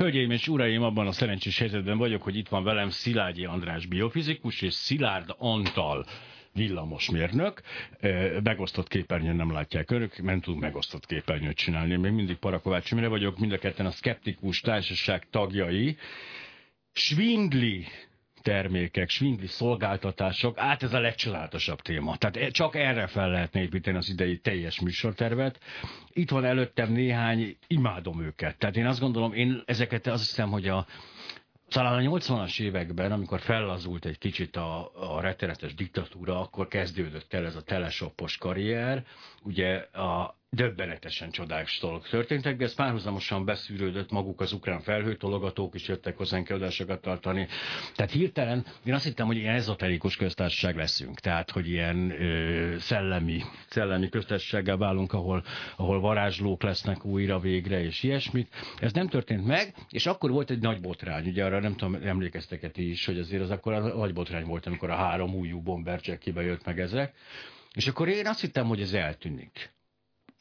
Hölgyeim és uraim, abban a szerencsés helyzetben vagyok, hogy itt van velem Szilágyi András biofizikus és Szilárd Antal villamosmérnök. Megosztott képernyőn nem látják önök, mert tudunk megosztott képernyőt csinálni. Még mindig Parakovács mire vagyok, mind a ketten a Skeptikus Társaság tagjai. Svindli termékek, svindli szolgáltatások, át ez a legcsodálatosabb téma. Tehát e- csak erre fel lehetne építeni az idei teljes műsortervet. Itt van előttem néhány, imádom őket. Tehát én azt gondolom, én ezeket azt hiszem, hogy a talán a 80-as években, amikor fellazult egy kicsit a, a rettenetes diktatúra, akkor kezdődött el ez a telesopos karrier. Ugye a döbbenetesen csodás dolgok történtek, de ez párhuzamosan beszűrődött, maguk az ukrán felhőtologatók is jöttek hozzánk előadásokat tartani. Tehát hirtelen én azt hittem, hogy ilyen ezoterikus köztársaság leszünk, tehát hogy ilyen ö, szellemi, szellemi köztársasággá válunk, ahol, ahol varázslók lesznek újra végre, és ilyesmit. Ez nem történt meg, és akkor volt egy nagy botrány, ugye arra nem tudom, emlékeztek is, hogy azért az akkor a nagy botrány volt, amikor a három újú bombercsekkibe jött meg ezek. És akkor én azt hittem, hogy ez eltűnik.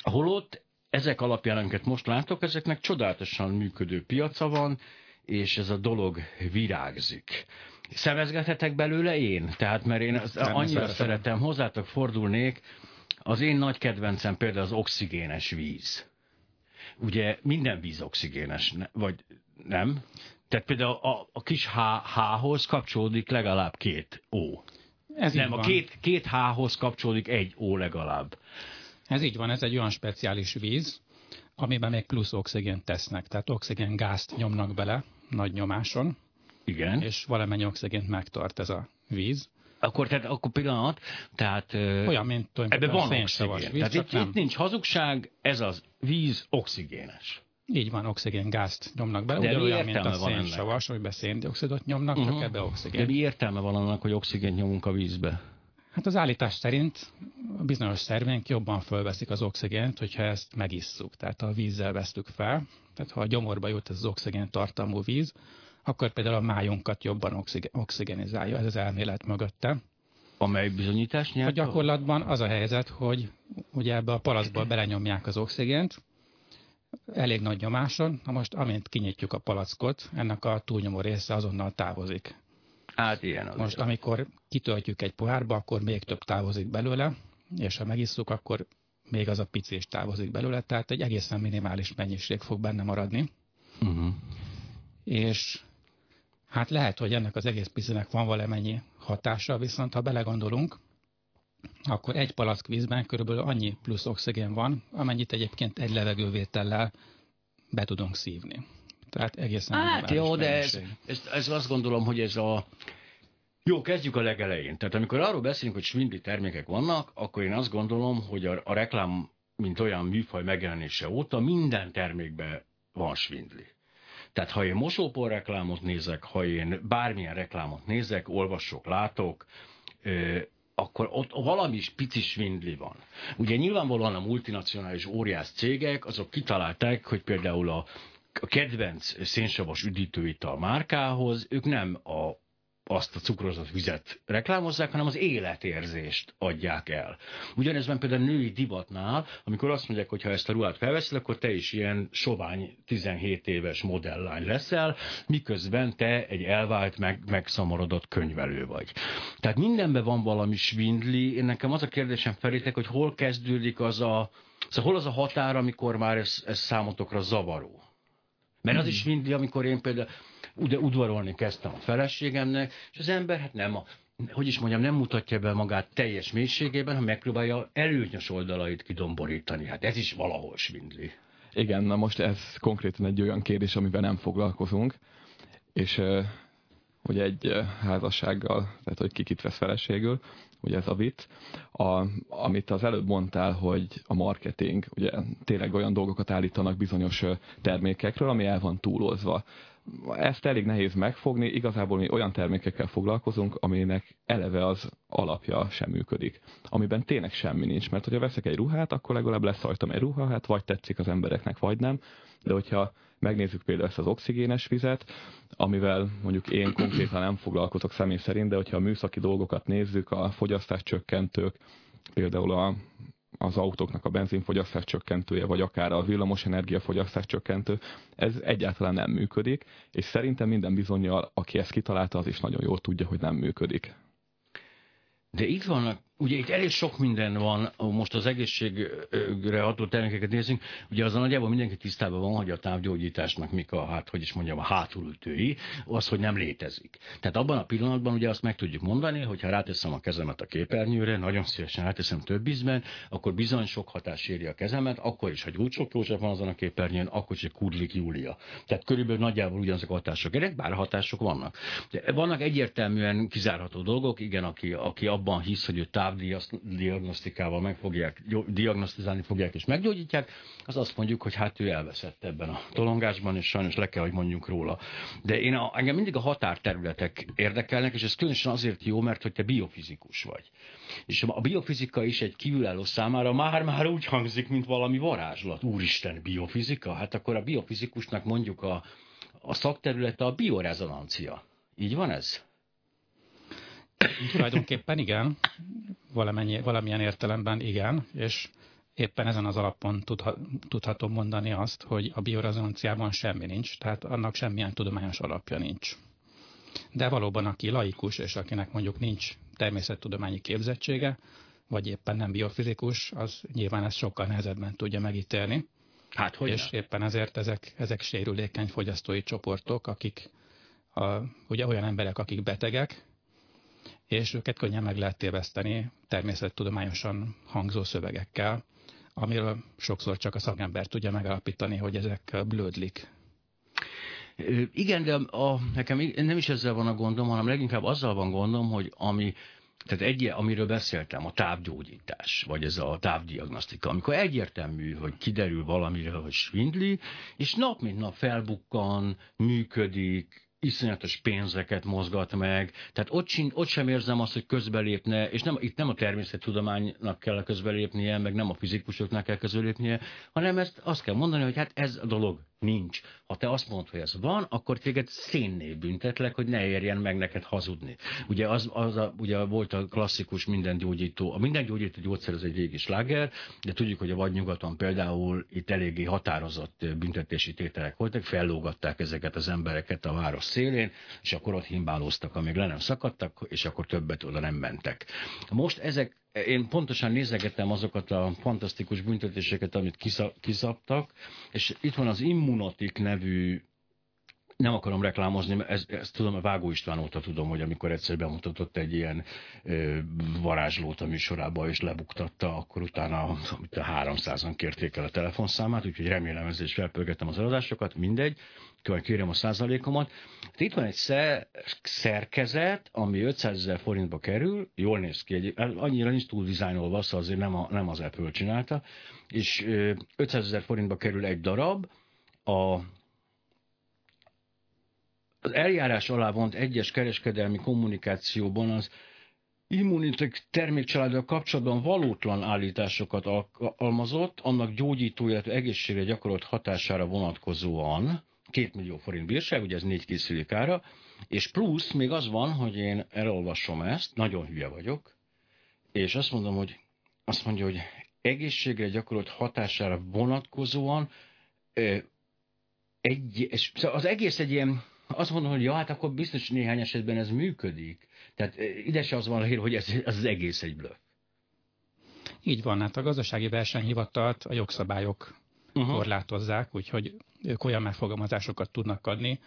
Holott ezek alapján, amiket most látok, ezeknek csodálatosan működő piaca van, és ez a dolog virágzik. Szemezgethetek belőle én? Tehát, mert én az, annyira szeretem. szeretem, hozzátok fordulnék, az én nagy kedvencem például az oxigénes víz. Ugye minden víz oxigénes, vagy nem? Tehát például a, a kis H-hoz kapcsolódik legalább két O. Ez nem, a két, két H-hoz kapcsolódik egy O legalább. Ez így van, ez egy olyan speciális víz, amiben még plusz oxigént tesznek, tehát oxigén gázt nyomnak bele nagy nyomáson. Igen. És valamennyi oxigént megtart ez a víz. Akkor, tehát, akkor pillanat, tehát... Olyan, mint ebben van oxigén. Víz, tehát itt, nem. itt nincs hazugság, ez az víz oxigénes. Így van, oxigén gázt nyomnak bele, De olyan, mint a szénsavas, amiben széndiokszidot nyomnak, uh-huh. csak ebbe oxigén. De mi értelme van annak, hogy oxigént nyomunk a vízbe? Hát az állítás szerint bizonyos szervénk jobban fölveszik az oxigént, hogyha ezt megisszuk, tehát a vízzel vesztük fel. Tehát ha a gyomorba jut ez az oxigén tartalmú víz, akkor például a májunkat jobban oxigenizálja, ez az elmélet mögötte. Amely bizonyítás nyert? A gyakorlatban az a helyzet, hogy ugye ebbe a palacból belenyomják az oxigént, elég nagy nyomáson, na most amint kinyitjuk a palackot, ennek a túlnyomó része azonnal távozik. Hát ilyen az Most, amikor kitöltjük egy pohárba, akkor még több távozik belőle, és ha megisszuk, akkor még az a pici is távozik belőle, tehát egy egészen minimális mennyiség fog benne maradni. Uh-huh. És hát lehet, hogy ennek az egész picinek van valamennyi hatása, viszont ha belegondolunk, akkor egy palack vízben körülbelül annyi plusz oxigén van, amennyit egyébként egy levegővétellel be tudunk szívni. Tehát egészen Hát jó, de ez, ez, ez azt gondolom, hogy ez a... Jó, kezdjük a legelején. Tehát amikor arról beszélünk, hogy svindli termékek vannak, akkor én azt gondolom, hogy a, a reklám, mint olyan műfaj megjelenése óta minden termékben van svindli. Tehát ha én mosópor reklámot nézek, ha én bármilyen reklámot nézek, olvasok, látok, ö, akkor ott valami is pici svindli van. Ugye nyilvánvalóan a multinacionális óriás cégek, azok kitalálták, hogy például a a kedvenc szénsavas üdítőital márkához ők nem a azt a cukrozott vizet reklámozzák, hanem az életérzést adják el. Ugyanez van például női divatnál, amikor azt mondják, hogy ha ezt a ruhát felveszel, akkor te is ilyen sovány 17 éves modelllány leszel, miközben te egy elvált, meg, megszamorodott könyvelő vagy. Tehát mindenben van valami svindli. Én nekem az a kérdésem felétek, hogy hol kezdődik az a, szóval hol az a határ, amikor már ez, ez számotokra zavaró. Mert az is mindig, amikor én például udvarolni kezdtem a feleségemnek, és az ember hát nem a, hogy is mondjam, nem mutatja be magát teljes mélységében, ha megpróbálja előnyös oldalait kidomborítani. Hát ez is valahol svindli. Igen, na most ez konkrétan egy olyan kérdés, amivel nem foglalkozunk, és hogy egy házassággal, tehát hogy kikit vesz feleségül, ugye ez a vicc, a, amit az előbb mondtál, hogy a marketing, ugye tényleg olyan dolgokat állítanak bizonyos termékekről, ami el van túlozva. Ezt elég nehéz megfogni, igazából mi olyan termékekkel foglalkozunk, aminek eleve az alapja sem működik. Amiben tényleg semmi nincs, mert hogyha veszek egy ruhát, akkor legalább lesz rajtam egy ruha, hát vagy tetszik az embereknek, vagy nem, de hogyha megnézzük például ezt az oxigénes vizet, amivel mondjuk én konkrétan nem foglalkozok személy szerint, de hogyha a műszaki dolgokat nézzük, a fogyasztás csökkentők, például a az autóknak a benzinfogyasztás csökkentője, vagy akár a villamos energiafogyasztás csökkentő, ez egyáltalán nem működik, és szerintem minden bizonyal, aki ezt kitalálta, az is nagyon jól tudja, hogy nem működik. De itt vannak Ugye itt elég sok minden van, most az egészségre ható termékeket nézünk, ugye az a nagyjából mindenki tisztában van, hogy a távgyógyításnak mik a, hát hogy is mondjam, a hátulütői, az, hogy nem létezik. Tehát abban a pillanatban ugye azt meg tudjuk mondani, hogy ha ráteszem a kezemet a képernyőre, nagyon szívesen ráteszem több ízben, akkor bizony sok hatás éri a kezemet, akkor is, hogy úgy sok József van azon a képernyőn, akkor is, hogy Kurlik Júlia. Tehát körülbelül nagyjából ugyanazok a hatások. Ezek bár hatások vannak. De vannak egyértelműen kizárható dolgok, igen, aki, aki abban hisz, hogy ő táv távdiagnosztikával meg fogják, diagnosztizálni fogják és meggyógyítják, az azt mondjuk, hogy hát ő elveszett ebben a tolongásban, és sajnos le kell, hogy mondjuk róla. De én a, engem mindig a határterületek érdekelnek, és ez különösen azért jó, mert hogy te biofizikus vagy. És a biofizika is egy kívülálló számára már-már úgy hangzik, mint valami varázslat. Úristen, biofizika? Hát akkor a biofizikusnak mondjuk a, a szakterülete a biorezonancia. Így van ez? Tulajdonképpen igen, valamennyi, valamilyen értelemben igen, és éppen ezen az alapon tudha, tudhatom mondani azt, hogy a biorezonanciában semmi nincs, tehát annak semmilyen tudományos alapja nincs. De valóban, aki laikus, és akinek mondjuk nincs természettudományi képzettsége, vagy éppen nem biofizikus, az nyilván ezt sokkal nehezebben tudja megítélni. Hát, hogy És éppen ezért ezek, ezek sérülékeny fogyasztói csoportok, akik a, ugye olyan emberek, akik betegek, és őket könnyen meg lehet téveszteni természettudományosan hangzó szövegekkel, amiről sokszor csak a szakember tudja megalapítani, hogy ezek blödlik. Igen, de a, nekem nem is ezzel van a gondom, hanem leginkább azzal van gondom, hogy ami, tehát egy, amiről beszéltem, a távgyógyítás, vagy ez a távdiagnosztika, amikor egyértelmű, hogy kiderül valamire, hogy svindli, és nap mint nap felbukkan, működik, iszonyatos pénzeket mozgat meg, tehát ott, sin, ott sem érzem azt, hogy közbelépne, és nem, itt nem a természettudománynak kell közbelépnie, meg nem a fizikusoknak kell közbelépnie, hanem ezt azt kell mondani, hogy hát ez a dolog nincs. Ha te azt mondod, hogy ez van, akkor téged szénné büntetlek, hogy ne érjen meg neked hazudni. Ugye, az, az a, ugye volt a klasszikus minden gyógyító, a minden gyógyító gyógyszer az egy régi sláger, de tudjuk, hogy a vadnyugaton például itt eléggé határozott büntetési tételek voltak, fellógatták ezeket az embereket a város szélén, és akkor ott himbálóztak, amíg le nem szakadtak, és akkor többet oda nem mentek. Most ezek én pontosan nézegettem azokat a fantasztikus büntetéseket, amit kiszabtak, és itt van az Immunotik nevű nem akarom reklámozni, mert ezt, ezt tudom, a Vágó István óta tudom, hogy amikor egyszer bemutatott egy ilyen ö, varázslót a műsorába, és lebuktatta, akkor utána a 300-an kérték el a telefonszámát, úgyhogy remélem ezzel is felpörgettem az eladásokat, mindegy, kérem a százalékomat. Itt van egy szerkezet, ami 500 ezer forintba kerül, jól néz ki, egy, annyira nincs túl dizájnolva, szóval azért nem, a, nem az Apple csinálta, és 500 ezer forintba kerül egy darab, a az eljárás alá vont egyes kereskedelmi kommunikációban az immunitek termékcsaláddal kapcsolatban valótlan állításokat alkalmazott, annak gyógyító, illetve egészségre gyakorolt hatására vonatkozóan, két millió forint bírság, ugye ez négy készülék ára, és plusz még az van, hogy én elolvasom ezt, nagyon hülye vagyok, és azt mondom, hogy azt mondja, hogy egészségre gyakorolt hatására vonatkozóan egy, és az egész egy ilyen azt mondom, hogy ja, hát akkor biztos néhány esetben ez működik. Tehát eh, ide se az van a hír, hogy ez, ez az egész egy blöff. Így van, hát a gazdasági versenyhivatalt a jogszabályok uh-huh. korlátozzák, úgyhogy ők olyan megfogalmazásokat tudnak adni,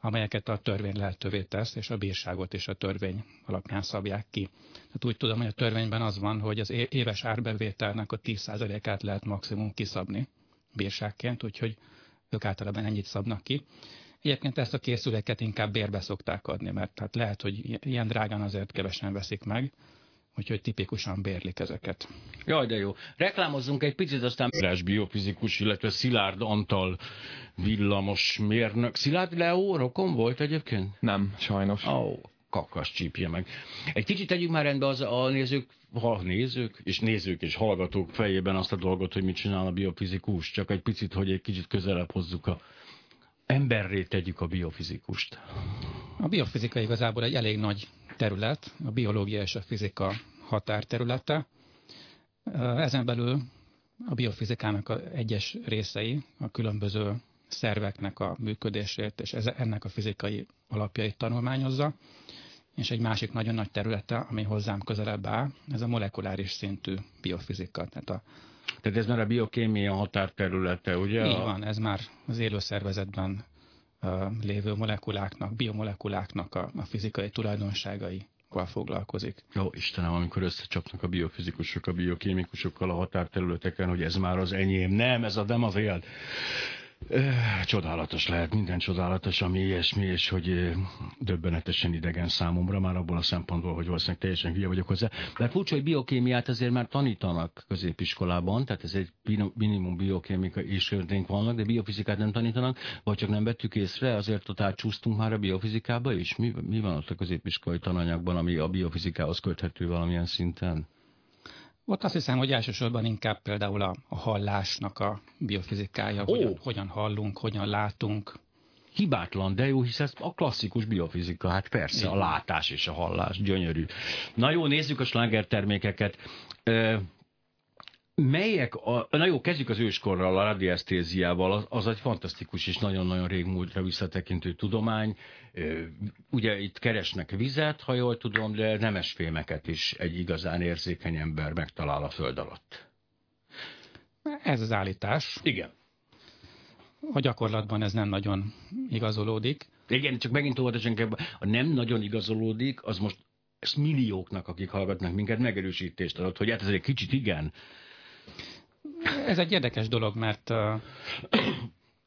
amelyeket a törvény lehetővé tesz, és a bírságot is a törvény alapján szabják ki. Hát úgy tudom, hogy a törvényben az van, hogy az éves árbevételnek a 10%-át lehet maximum kiszabni bírságként, úgyhogy ők általában ennyit szabnak ki. Egyébként ezt a készüléket inkább bérbe szokták adni, mert hát lehet, hogy ilyen drágán azért kevesen veszik meg, úgyhogy tipikusan bérlik ezeket. Jaj, de jó. Reklámozzunk egy picit, aztán Rás biofizikus, illetve Szilárd Antal villamos mérnök. Szilárd Leo rokon volt egyébként? Nem, sajnos. Ó, oh, kakas csípje meg. Egy kicsit tegyük már rendbe az a nézők, ha nézők, és nézők és hallgatók fejében azt a dolgot, hogy mit csinál a biofizikus, csak egy picit, hogy egy kicsit közelebb hozzuk a emberré tegyük a biofizikust? A biofizika igazából egy elég nagy terület, a biológia és a fizika határterülete. Ezen belül a biofizikának a egyes részei, a különböző szerveknek a működését és ennek a fizikai alapjait tanulmányozza, és egy másik nagyon nagy területe, ami hozzám közelebb áll, ez a molekuláris szintű biofizika. Tehát, a, Tehát ez már a biokémia határterülete, ugye? Így van, ez már az élőszervezetben lévő molekuláknak, biomolekuláknak a, a fizikai tulajdonságai foglalkozik. Jó, Istenem, amikor összecsapnak a biofizikusok a biokémikusokkal a határterületeken, hogy ez már az enyém. Nem, ez a nem élt. Csodálatos lehet, minden csodálatos, ami ilyesmi, és hogy döbbenetesen idegen számomra, már abból a szempontból, hogy valószínűleg teljesen hülye vagyok hozzá. De furcsa, hogy biokémiát azért már tanítanak középiskolában, tehát ez egy minimum biokémika iskolánk vannak, de biofizikát nem tanítanak, vagy csak nem vettük észre, azért totál csúsztunk már a biofizikába is. Mi, mi van ott a középiskolai tananyagban, ami a biofizikához köthető valamilyen szinten? Ott azt hiszem, hogy elsősorban inkább például a, a hallásnak a biofizikája, oh. hogyan, hogyan hallunk, hogyan látunk. Hibátlan, de jó, hisz ez a klasszikus biofizika, hát persze, Igen. a látás és a hallás, gyönyörű. Na jó, nézzük a sláger termékeket. Melyek, a, na jó, kezdjük az őskorral, a radiesztéziával, az, az egy fantasztikus és nagyon-nagyon régmúltra visszatekintő tudomány. Ugye itt keresnek vizet, ha jól tudom, de nemesfémeket is egy igazán érzékeny ember megtalál a föld alatt. Ez az állítás. Igen. A gyakorlatban ez nem nagyon igazolódik. Igen, csak megint óvatosan a nem nagyon igazolódik, az most ezt millióknak, akik hallgatnak minket, megerősítést adott, hogy hát ez egy kicsit igen, ez egy érdekes dolog, mert,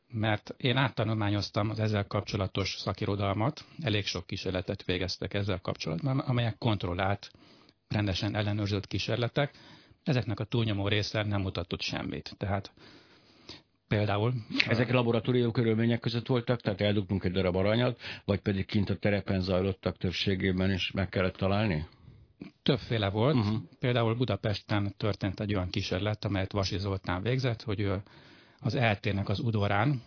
mert én áttanulmányoztam az ezzel kapcsolatos szakirodalmat, elég sok kísérletet végeztek ezzel kapcsolatban, amelyek kontrollált, rendesen ellenőrzött kísérletek. Ezeknek a túlnyomó része nem mutatott semmit. Tehát Például. Ezek laboratórium körülmények között voltak, tehát eldugtunk egy darab aranyat, vagy pedig kint a terepen zajlottak többségében, és meg kellett találni? Többféle volt. Uh-huh. Például Budapesten történt egy olyan kísérlet, amelyet Vasi Zoltán végzett, hogy ő az eltének az udorán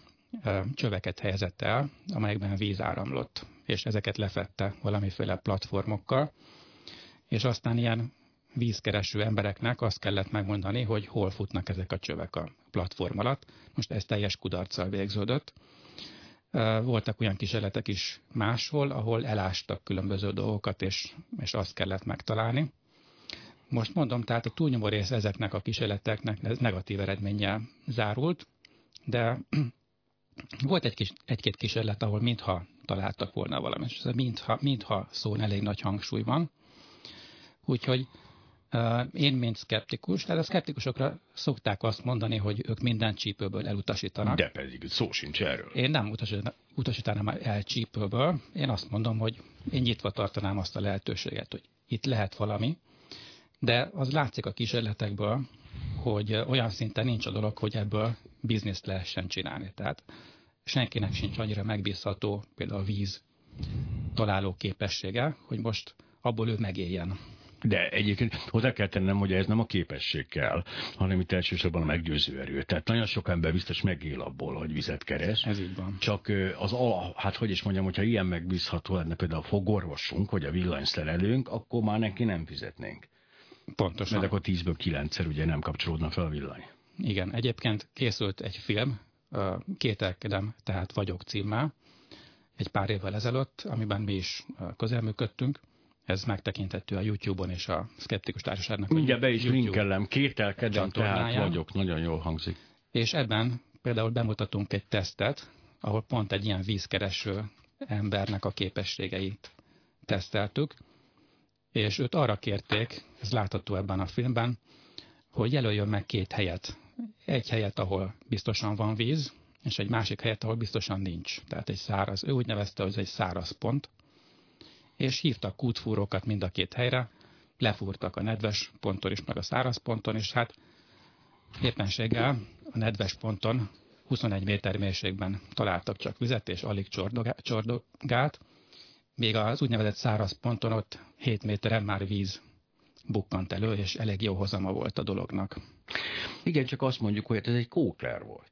csöveket helyezett el, amelyekben víz áramlott, és ezeket lefette valamiféle platformokkal, és aztán ilyen vízkereső embereknek azt kellett megmondani, hogy hol futnak ezek a csövek a platform alatt. Most ez teljes kudarccal végződött. Voltak olyan kísérletek is máshol, ahol elástak különböző dolgokat, és, és azt kellett megtalálni. Most mondom, tehát a túlnyomó rész ezeknek a kísérleteknek negatív eredménnyel zárult, de volt egy kis, egy-két kísérlet, ahol mintha találtak volna valamit, és mintha, mintha szón elég nagy hangsúly van. Úgyhogy én, mint szkeptikus, tehát a szkeptikusokra szokták azt mondani, hogy ők minden csípőből elutasítanak. De pedig szó sincs erről. Én nem utasítanám el csípőből. Én azt mondom, hogy én nyitva tartanám azt a lehetőséget, hogy itt lehet valami, de az látszik a kísérletekből, hogy olyan szinten nincs a dolog, hogy ebből bizniszt lehessen csinálni. Tehát senkinek sincs annyira megbízható például a víz találó képessége, hogy most abból ő megéljen. De egyébként hozzá kell tennem, hogy ez nem a képesség kell, hanem itt elsősorban a meggyőző erő. Tehát nagyon sok ember biztos megél abból, hogy vizet keres. Ez így van. Csak az ala, hát hogy is mondjam, hogyha ilyen megbízható lenne például a fogorvosunk, vagy a villanyszerelőnk, akkor már neki nem fizetnénk. Pontosan. Mert akkor 10-ből 9-szer ugye nem kapcsolódna fel a villany. Igen, egyébként készült egy film, Kételkedem, tehát vagyok címmel, egy pár évvel ezelőtt, amiben mi is közelműködtünk, ez megtekinthető a YouTube-on és a Skeptikus Társaságnak. Mindjárt be is linkelem, kételkedem, tehát vagyok, nagyon jól hangzik. És ebben például bemutatunk egy tesztet, ahol pont egy ilyen vízkereső embernek a képességeit teszteltük, és őt arra kérték, ez látható ebben a filmben, hogy jelöljön meg két helyet. Egy helyet, ahol biztosan van víz, és egy másik helyet, ahol biztosan nincs. Tehát egy száraz, ő úgy nevezte, hogy ez egy száraz pont, és hívtak kútfúrókat mind a két helyre, lefúrtak a nedves ponton is, meg a száraz ponton, és hát éppenséggel a nedves ponton 21 méter mélységben találtak csak vizet, és alig csordogált, még az úgynevezett száraz ponton ott 7 méteren már víz bukkant elő, és elég jó hozama volt a dolognak. Igen, csak azt mondjuk, hogy ez egy kókler volt.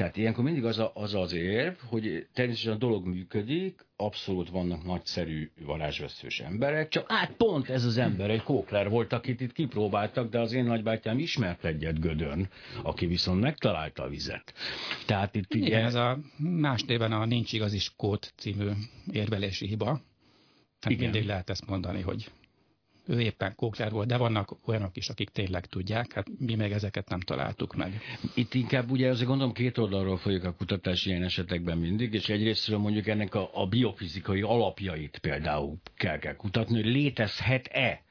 Tehát ilyenkor mindig az a, az, az érv, hogy természetesen a dolog működik, abszolút vannak nagyszerű varázsveszős emberek, csak hát pont ez az ember egy kókler volt, akit itt kipróbáltak, de az én nagybátyám ismert egyet Gödön, aki viszont megtalálta a vizet. Tehát itt Igen, ugye... ez a más néven a Nincs igazi skót című érvelési hiba. Hát Igen. mindig lehet ezt mondani, hogy ő éppen kókler volt, de vannak olyanok is, akik tényleg tudják, hát mi meg ezeket nem találtuk meg. Itt inkább ugye azért gondolom két oldalról folyik a kutatás ilyen esetekben mindig, és egyrésztről mondjuk ennek a, a biofizikai alapjait például kell, kell kutatni, hogy létezhet-e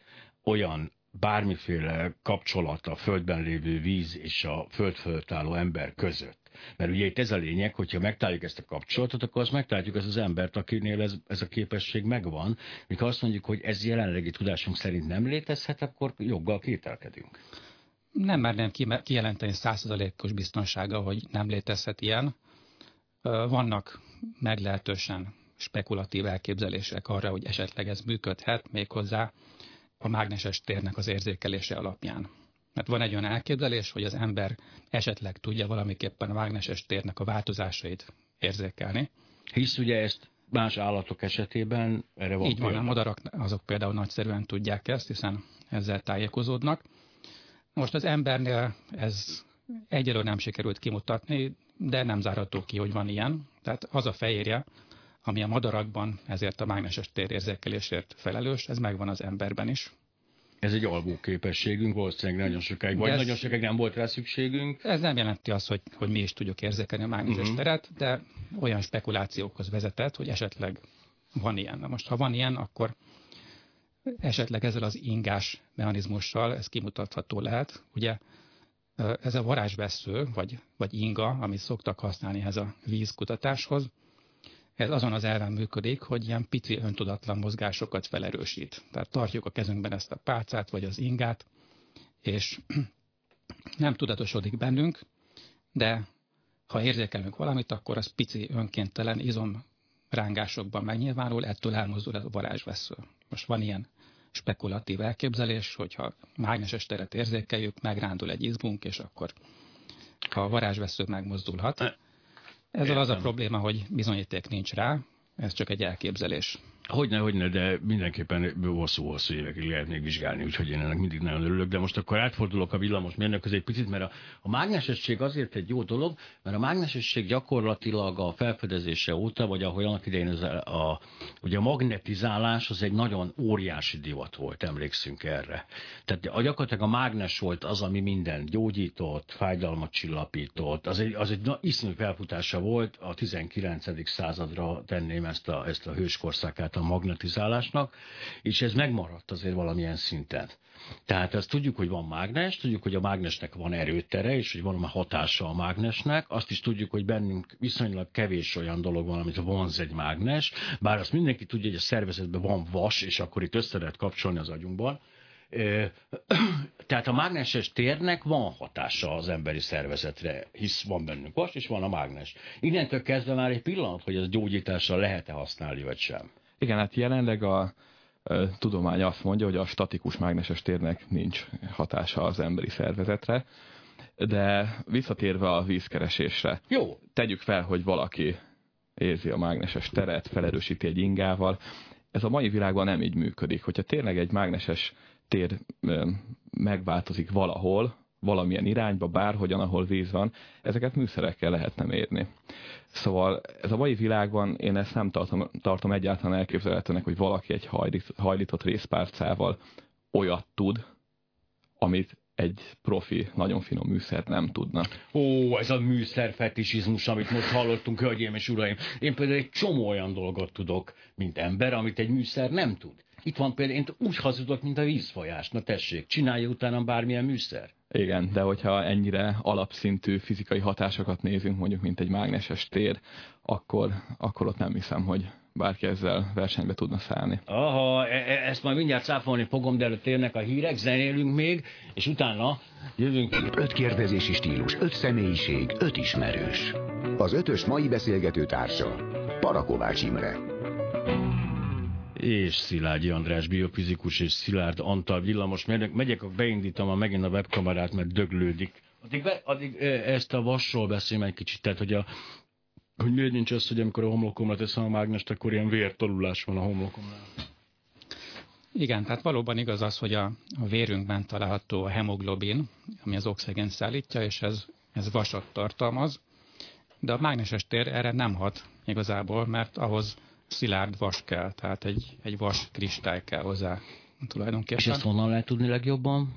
olyan bármiféle kapcsolat a földben lévő víz és a föld fölött álló ember között. Mert ugye itt ez a lényeg, hogyha megtaláljuk ezt a kapcsolatot, akkor azt megtaláljuk az az embert, akinél ez, ez a képesség megvan. Mikor azt mondjuk, hogy ez jelenlegi tudásunk szerint nem létezhet, akkor joggal kételkedünk. Nem merném kijelenteni százszerzalékos biztonsága, hogy nem létezhet ilyen. Vannak meglehetősen spekulatív elképzelések arra, hogy esetleg ez működhet, méghozzá a mágneses térnek az érzékelése alapján. Mert van egy olyan elképzelés, hogy az ember esetleg tudja valamiképpen a mágneses térnek a változásait érzékelni. Hisz ugye ezt más állatok esetében erre van Így van, a madarak azok például nagyszerűen tudják ezt, hiszen ezzel tájékozódnak. Most az embernél ez egyelőre nem sikerült kimutatni, de nem zárható ki, hogy van ilyen. Tehát az a fehérje, ami a madarakban ezért a mágneses térérzékelésért felelős, ez megvan az emberben is. Ez egy alvó képességünk, valószínűleg nagyon sokáig, vagy ez, nagyon sokáig nem volt rá szükségünk. Ez nem jelenti azt, hogy, hogy mi is tudjuk érzékelni a mágneses uh-huh. teret, de olyan spekulációkhoz vezetett, hogy esetleg van ilyen. Na most, ha van ilyen, akkor esetleg ezzel az ingás mechanizmussal ez kimutatható lehet. Ugye ez a varázsvesző, vagy, vagy inga, amit szoktak használni ez a vízkutatáshoz, ez azon az elven működik, hogy ilyen pici öntudatlan mozgásokat felerősít. Tehát tartjuk a kezünkben ezt a pálcát, vagy az ingát, és nem tudatosodik bennünk, de ha érzékelünk valamit, akkor az pici önkéntelen izom rángásokban megnyilvánul, ettől elmozdul a varázsvesző. Most van ilyen spekulatív elképzelés, hogyha mágneses teret érzékeljük, megrándul egy izmunk, és akkor a varázsvesző megmozdulhat. Ezzel az a probléma, hogy bizonyíték nincs rá, ez csak egy elképzelés. Hogyne, hogyne, de mindenképpen hosszú-hosszú évekig lehet még vizsgálni, úgyhogy én ennek mindig nagyon örülök. De most akkor átfordulok a villamos mérnök egy picit, mert a, a mágnesesség azért egy jó dolog, mert a mágnesesség gyakorlatilag a felfedezése óta, vagy ahogy annak idején ez a, a, ugye a magnetizálás az egy nagyon óriási divat volt, emlékszünk erre. Tehát a, gyakorlatilag a mágnes volt az, ami minden gyógyított, fájdalmat csillapított, az egy, az egy na, iszonyú felfutása volt, a 19. századra tenném ezt a, ezt a hőskorszakát a magnetizálásnak, és ez megmaradt azért valamilyen szinten. Tehát azt tudjuk, hogy van mágnes, tudjuk, hogy a mágnesnek van erőtere, és hogy van hatása a mágnesnek. Azt is tudjuk, hogy bennünk viszonylag kevés olyan dolog van, amit vonz egy mágnes, bár azt mindenki tudja, hogy a szervezetben van vas, és akkor itt össze lehet kapcsolni az agyunkban. Tehát a mágneses térnek van hatása az emberi szervezetre, hisz van bennünk vas, és van a mágnes. Innentől kezdve már egy pillanat, hogy ez gyógyításra lehet-e használni, vagy sem. Igen, hát jelenleg a, tudomány azt mondja, hogy a statikus mágneses térnek nincs hatása az emberi szervezetre, de visszatérve a vízkeresésre. Jó. Tegyük fel, hogy valaki érzi a mágneses teret, felerősíti egy ingával. Ez a mai világban nem így működik. Hogyha tényleg egy mágneses tér megváltozik valahol, valamilyen irányba, bárhogyan, ahol víz van, ezeket műszerekkel lehetne mérni. Szóval ez a mai világban én ezt nem tartom, tartom egyáltalán elképzelhetőnek, hogy valaki egy hajlított részpárcával olyat tud, amit egy profi, nagyon finom műszer nem tudna. Ó, ez a műszer fetisizmus, amit most hallottunk, hölgyeim és uraim. Én például egy csomó olyan dolgot tudok, mint ember, amit egy műszer nem tud. Itt van például, én úgy hazudok, mint a vízfolyás. Na tessék, csinálja utána bármilyen műszer. Igen, de hogyha ennyire alapszintű fizikai hatásokat nézünk, mondjuk, mint egy mágneses tér, akkor, akkor ott nem hiszem, hogy bárki ezzel versenybe tudna szállni. Aha, e, e ezt majd mindjárt cáfolni fogom, de előtt érnek a hírek, zenélünk még, és utána jövünk. Öt kérdezési stílus, öt személyiség, öt ismerős. Az ötös mai beszélgető társa, Parakovács Imre és Szilágyi András biofizikus és Szilárd Antal villamos mérnök. Megyek, beindítom a megint a webkamerát, mert döglődik Addig, be, addig ezt a vasról beszélj egy kicsit, tehát hogy, a, hogy miért nincs az, hogy amikor a homlokomra teszem a mágnest, akkor ilyen vértolulás van a homlokomnál. Igen, tehát valóban igaz az, hogy a, a vérünkben található a hemoglobin, ami az oxigén szállítja, és ez, ez vasat tartalmaz, de a mágneses tér erre nem hat igazából, mert ahhoz szilárd vas kell, tehát egy, egy vas kristály kell hozzá tulajdonképpen. És ezt honnan lehet tudni legjobban?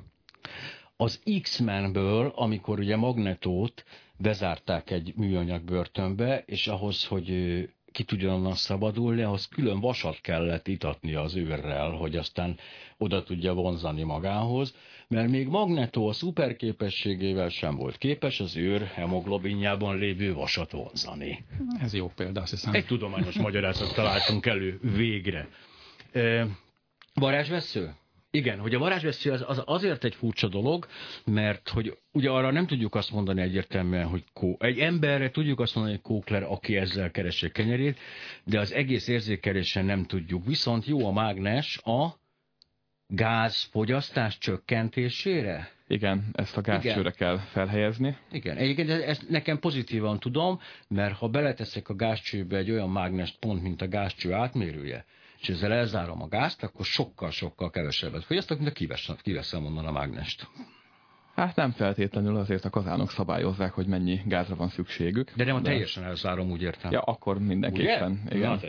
Az X-Menből, amikor ugye Magnetót bezárták egy műanyag börtönbe, és ahhoz, hogy ki tudjon onnan szabadulni, ahhoz külön vasat kellett itatni az őrrel, hogy aztán oda tudja vonzani magához, mert még Magnetó a szuperképességével sem volt képes az őr hemoglobinjában lévő vasat vonzani. Ez jó példa, azt hiszem. Egy tudományos magyarázat találtunk elő végre. E, varázsvesző? Igen, hogy a varázsvesző az, az azért egy furcsa dolog, mert hogy ugye arra nem tudjuk azt mondani egyértelműen, hogy kó. Egy emberre tudjuk azt mondani, hogy kókler, aki ezzel keresi kenyerét, de az egész érzékelésen nem tudjuk. Viszont jó a mágnes a gázfogyasztás csökkentésére? Igen, ezt a gázcsőre kell felhelyezni. Igen, egyébként ezt nekem pozitívan tudom, mert ha beleteszek a gázcsőbe egy olyan mágnest pont, mint a gázcső átmérője, és ezzel elzárom a gázt, akkor sokkal-sokkal kevesebbet fogyasztok, mint a kiveszem onnan a mágnest. Hát nem feltétlenül azért a kazánok szabályozzák, hogy mennyi gázra van szükségük. De nem de... teljesen elzárom, úgy értem. Ja, akkor mindenképpen. Ugye? Igen.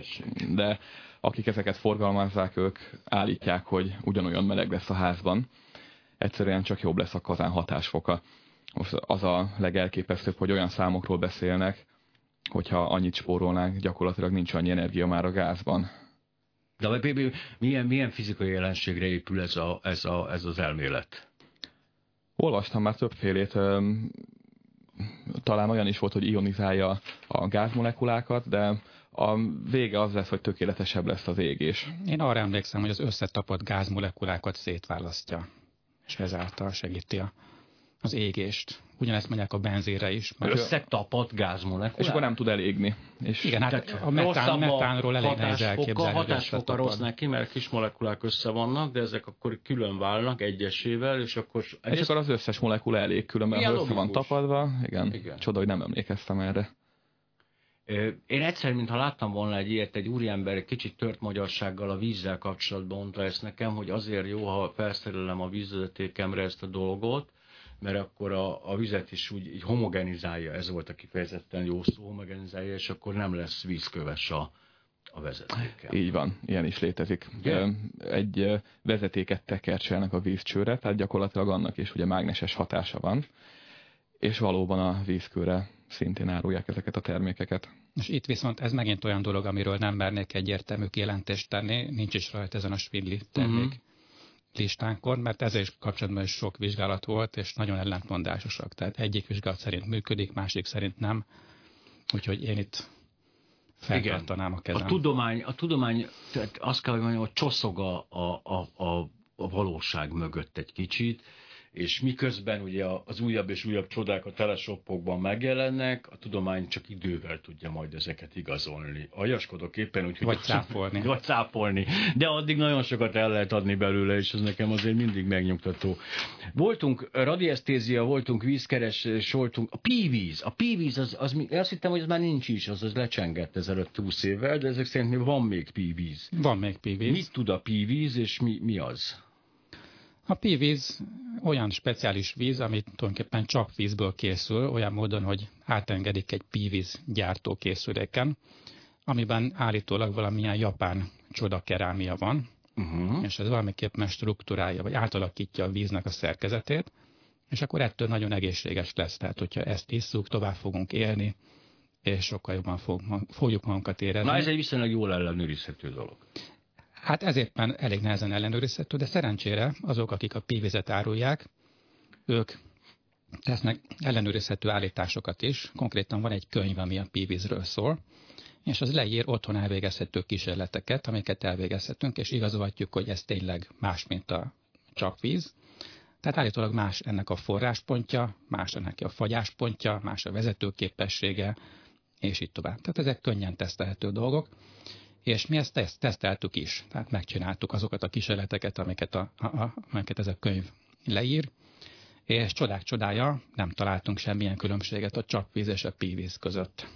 Na, de akik ezeket forgalmazzák, ők állítják, hogy ugyanolyan meleg lesz a házban. Egyszerűen csak jobb lesz a kazán hatásfoka. Most az a legelképesztőbb, hogy olyan számokról beszélnek, hogyha annyit spórolnánk, gyakorlatilag nincs annyi energia már a gázban. De milyen, milyen fizikai jelenségre épül ez, a, ez, a, ez az elmélet? Olvastam már többfélét, talán olyan is volt, hogy ionizálja a gázmolekulákat, de a vége az lesz, hogy tökéletesebb lesz az égés. Én arra emlékszem, hogy az összetapott gázmolekulákat szétválasztja, és ezáltal segíti a, az égést ugyanezt mondják a benzére is. Összetapadt gázmolekulák. És akkor nem tud elégni. És Igen, hát a metán, metánról elég nehéz elképzelni. Hatásfoka rossz neki, mert kis molekulák össze vannak, de ezek akkor külön válnak egyesével, és akkor... És akkor az összes molekula elég külön, mert össze van tapadva. Igen. Igen. Csoda, hogy nem emlékeztem erre. Én egyszer, mintha láttam volna egy ilyet, egy úriember egy kicsit tört magyarsággal a vízzel kapcsolatban mondta ezt nekem, hogy azért jó, ha felszerelem a vízvezetékemre ezt a dolgot, mert akkor a, a vizet is úgy így homogenizálja, ez volt a kifejezetten jó szó, homogenizálja, és akkor nem lesz vízköves a, a vezetéken. Így van, ilyen is létezik. Ugye? Egy vezetéket tekercselnek a vízcsőre, tehát gyakorlatilag annak is ugye mágneses hatása van, és valóban a vízkőre szintén árulják ezeket a termékeket. És itt viszont ez megint olyan dolog, amiről nem mernék egyértelmű kijelentést tenni, nincs is rajta ezen a Spindli termék. Uh-huh listánkon, mert ezzel is kapcsolatban is sok vizsgálat volt, és nagyon ellentmondásosak. Tehát egyik vizsgálat szerint működik, másik szerint nem. Úgyhogy én itt feltartanám a kezem. A tudomány, a tudomány tehát azt kell, hogy mondjam, hogy csoszog a, a, a, a valóság mögött egy kicsit, és miközben ugye az újabb és újabb csodák a telesopokban megjelennek, a tudomány csak idővel tudja majd ezeket igazolni. Aljaskodok éppen, úgy, vagy cáfolni. Vagy cáfolni. De addig nagyon sokat el lehet adni belőle, és ez nekem azért mindig megnyugtató. Voltunk radiesztézia, voltunk vízkeres, voltunk a pívíz. A pívíz, az, az, azt hittem, hogy az már nincs is, az, az lecsengett ezelőtt 20 évvel, de ezek szerint még van még pívíz. Van még pívíz. Mit tud a pívíz, és mi, mi az? A pívíz olyan speciális víz, amit tulajdonképpen csak vízből készül, olyan módon, hogy átengedik egy pívíz gyártó készüléken, amiben állítólag valamilyen japán csodakerámia van, uh-huh. és ez valamiképpen struktúrája, vagy átalakítja a víznek a szerkezetét, és akkor ettől nagyon egészséges lesz. Tehát, hogyha ezt isszuk, tovább fogunk élni, és sokkal jobban fog, fogjuk magunkat érezni. Na ez egy viszonylag jól ellenőrizhető dolog. Hát ezért már elég nehezen ellenőrizhető, de szerencsére azok, akik a pívizet árulják, ők tesznek ellenőrizhető állításokat is. Konkrétan van egy könyv, ami a pívízről szól, és az leír otthon elvégezhető kísérleteket, amiket elvégezhetünk, és igazolhatjuk, hogy ez tényleg más, mint a csak víz. Tehát állítólag más ennek a forráspontja, más ennek a fagyáspontja, más a vezetőképessége, és így tovább. Tehát ezek könnyen tesztelhető dolgok. És mi ezt teszt, teszteltük is, tehát megcsináltuk azokat a kísérleteket, amiket, a, a, amiket ez a könyv leír, és csodák csodája, nem találtunk semmilyen különbséget a csapvíz és a pívíz között.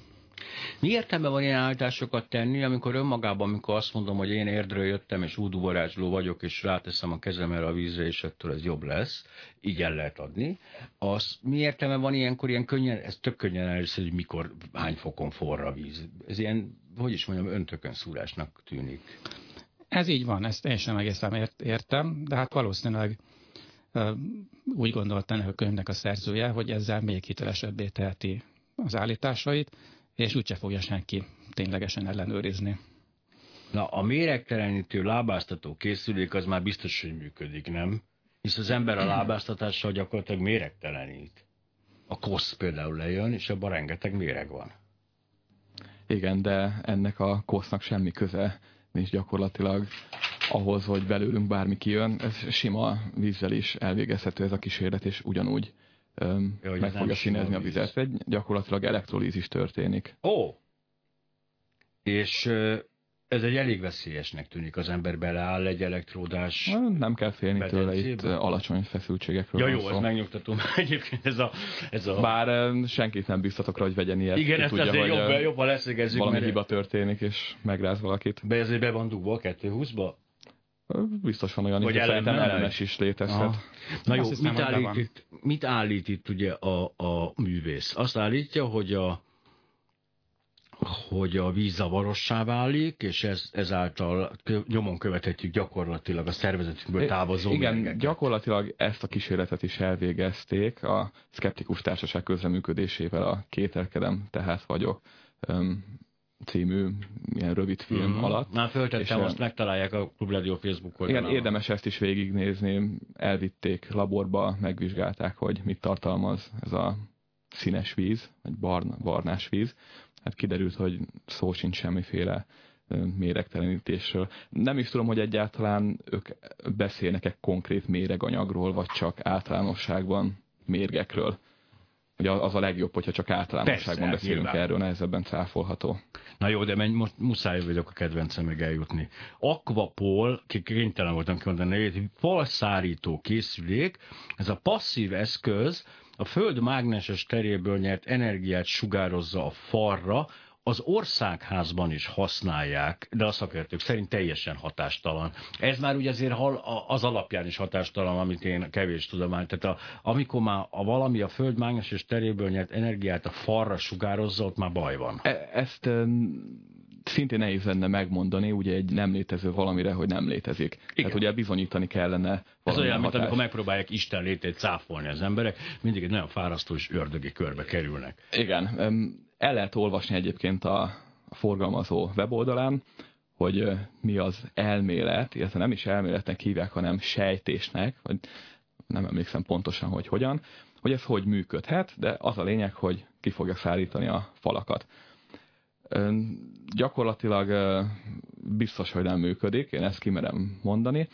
Mi értelme van ilyen állításokat tenni, amikor önmagában, amikor azt mondom, hogy én érdről jöttem, és úduvarázsló vagyok, és ráteszem a kezem erre a vízre, és ettől ez jobb lesz, így el lehet adni. Az mi értelme van ilyenkor ilyen könnyen, ez tök könnyen először, hogy mikor, hány fokon forra a víz. Ez ilyen, hogy is mondjam, öntökön szúrásnak tűnik. Ez így van, ezt én sem egészen értem, de hát valószínűleg úgy gondolta ennek a könyvnek a szerzője, hogy ezzel még hitelesebbé teheti az állításait, és úgyse fogja senki ténylegesen ellenőrizni. Na, a méregtelenítő lábáztató készülék az már biztos, hogy működik, nem? Hisz az ember a lábáztatással gyakorlatilag méregtelenít. A kosz például lejön, és abban rengeteg méreg van. Igen, de ennek a kosznak semmi köze nincs gyakorlatilag ahhoz, hogy belőlünk bármi kijön. Ez sima vízzel is elvégezhető ez a kísérlet, és ugyanúgy öm, ja, meg fogja színezni a vizet. Egy gyakorlatilag elektrolízis történik. Ó! És ez egy elég veszélyesnek tűnik, az ember beleáll egy elektródás... Nem kell félni tőle, itt alacsony feszültségekről Ja jó, ezt megnyugtatom. Egyébként ez a, ez a... Bár senkit nem biztatok rá, hogy vegyen ilyet. Igen, ezt tudja, azért jobb, jobban leszögezzük. Valami mert... hiba történik, és megráz valakit. Be ezért be van dugva a 220-ba? Biztos van olyan, hogy szerintem elemes is létezhet. Aha. Na jó, hiszem, mit, állít itt, mit állít itt ugye a, a művész? Azt állítja, hogy a, hogy a víz zavarossá válik, és ez, ezáltal nyomon követhetjük gyakorlatilag a szervezetünkből távozó Igen, mérgeket. gyakorlatilag ezt a kísérletet is elvégezték a Skeptikus Társaság közreműködésével a Kételkedem, tehát vagyok című ilyen rövid film mm-hmm. alatt. Már föltettem, azt megtalálják a Klubrádió Facebook oldalán. Igen, érdemes ezt is végignézni. Elvitték laborba, megvizsgálták, hogy mit tartalmaz ez a színes víz, vagy barna, barnás víz. Hát kiderült, hogy szó sincs semmiféle méregtelenítésről. Nem is tudom, hogy egyáltalán ők beszélnek-e konkrét méreganyagról, vagy csak általánosságban mérgekről. Ugye az a legjobb, hogyha csak általánosságban Persze, beszélünk nyilván. erről, nehezebben cáfolható. Na jó, de menj, most muszáj vagyok a kedvencem meg eljutni. Aquapol, kénytelen voltam kimondani nevét, falszárító készülék, ez a passzív eszköz, a Föld mágneses teréből nyert energiát sugározza a farra, az országházban is használják, de a szakértők szerint teljesen hatástalan. Ez már ugye azért az alapján is hatástalan, amit én kevés tudomány. Tehát a, amikor már a valami a föld mágneses teréből nyert energiát a farra sugározza, ott már baj van. E- ezt szintén nehéz lenne megmondani, ugye egy nem létező valamire, hogy nem létezik. Igen. Tehát ugye bizonyítani kellene Ez olyan, mint amikor megpróbálják Isten létét cáfolni az emberek, mindig egy nagyon fárasztó és ördögi körbe kerülnek. Igen. El lehet olvasni egyébként a forgalmazó weboldalán, hogy mi az elmélet, illetve nem is elméletnek hívják, hanem sejtésnek, vagy nem emlékszem pontosan, hogy hogyan, hogy ez hogy működhet, de az a lényeg, hogy ki fogja szállítani a falakat. Gyakorlatilag biztos, hogy nem működik, én ezt kimerem mondani.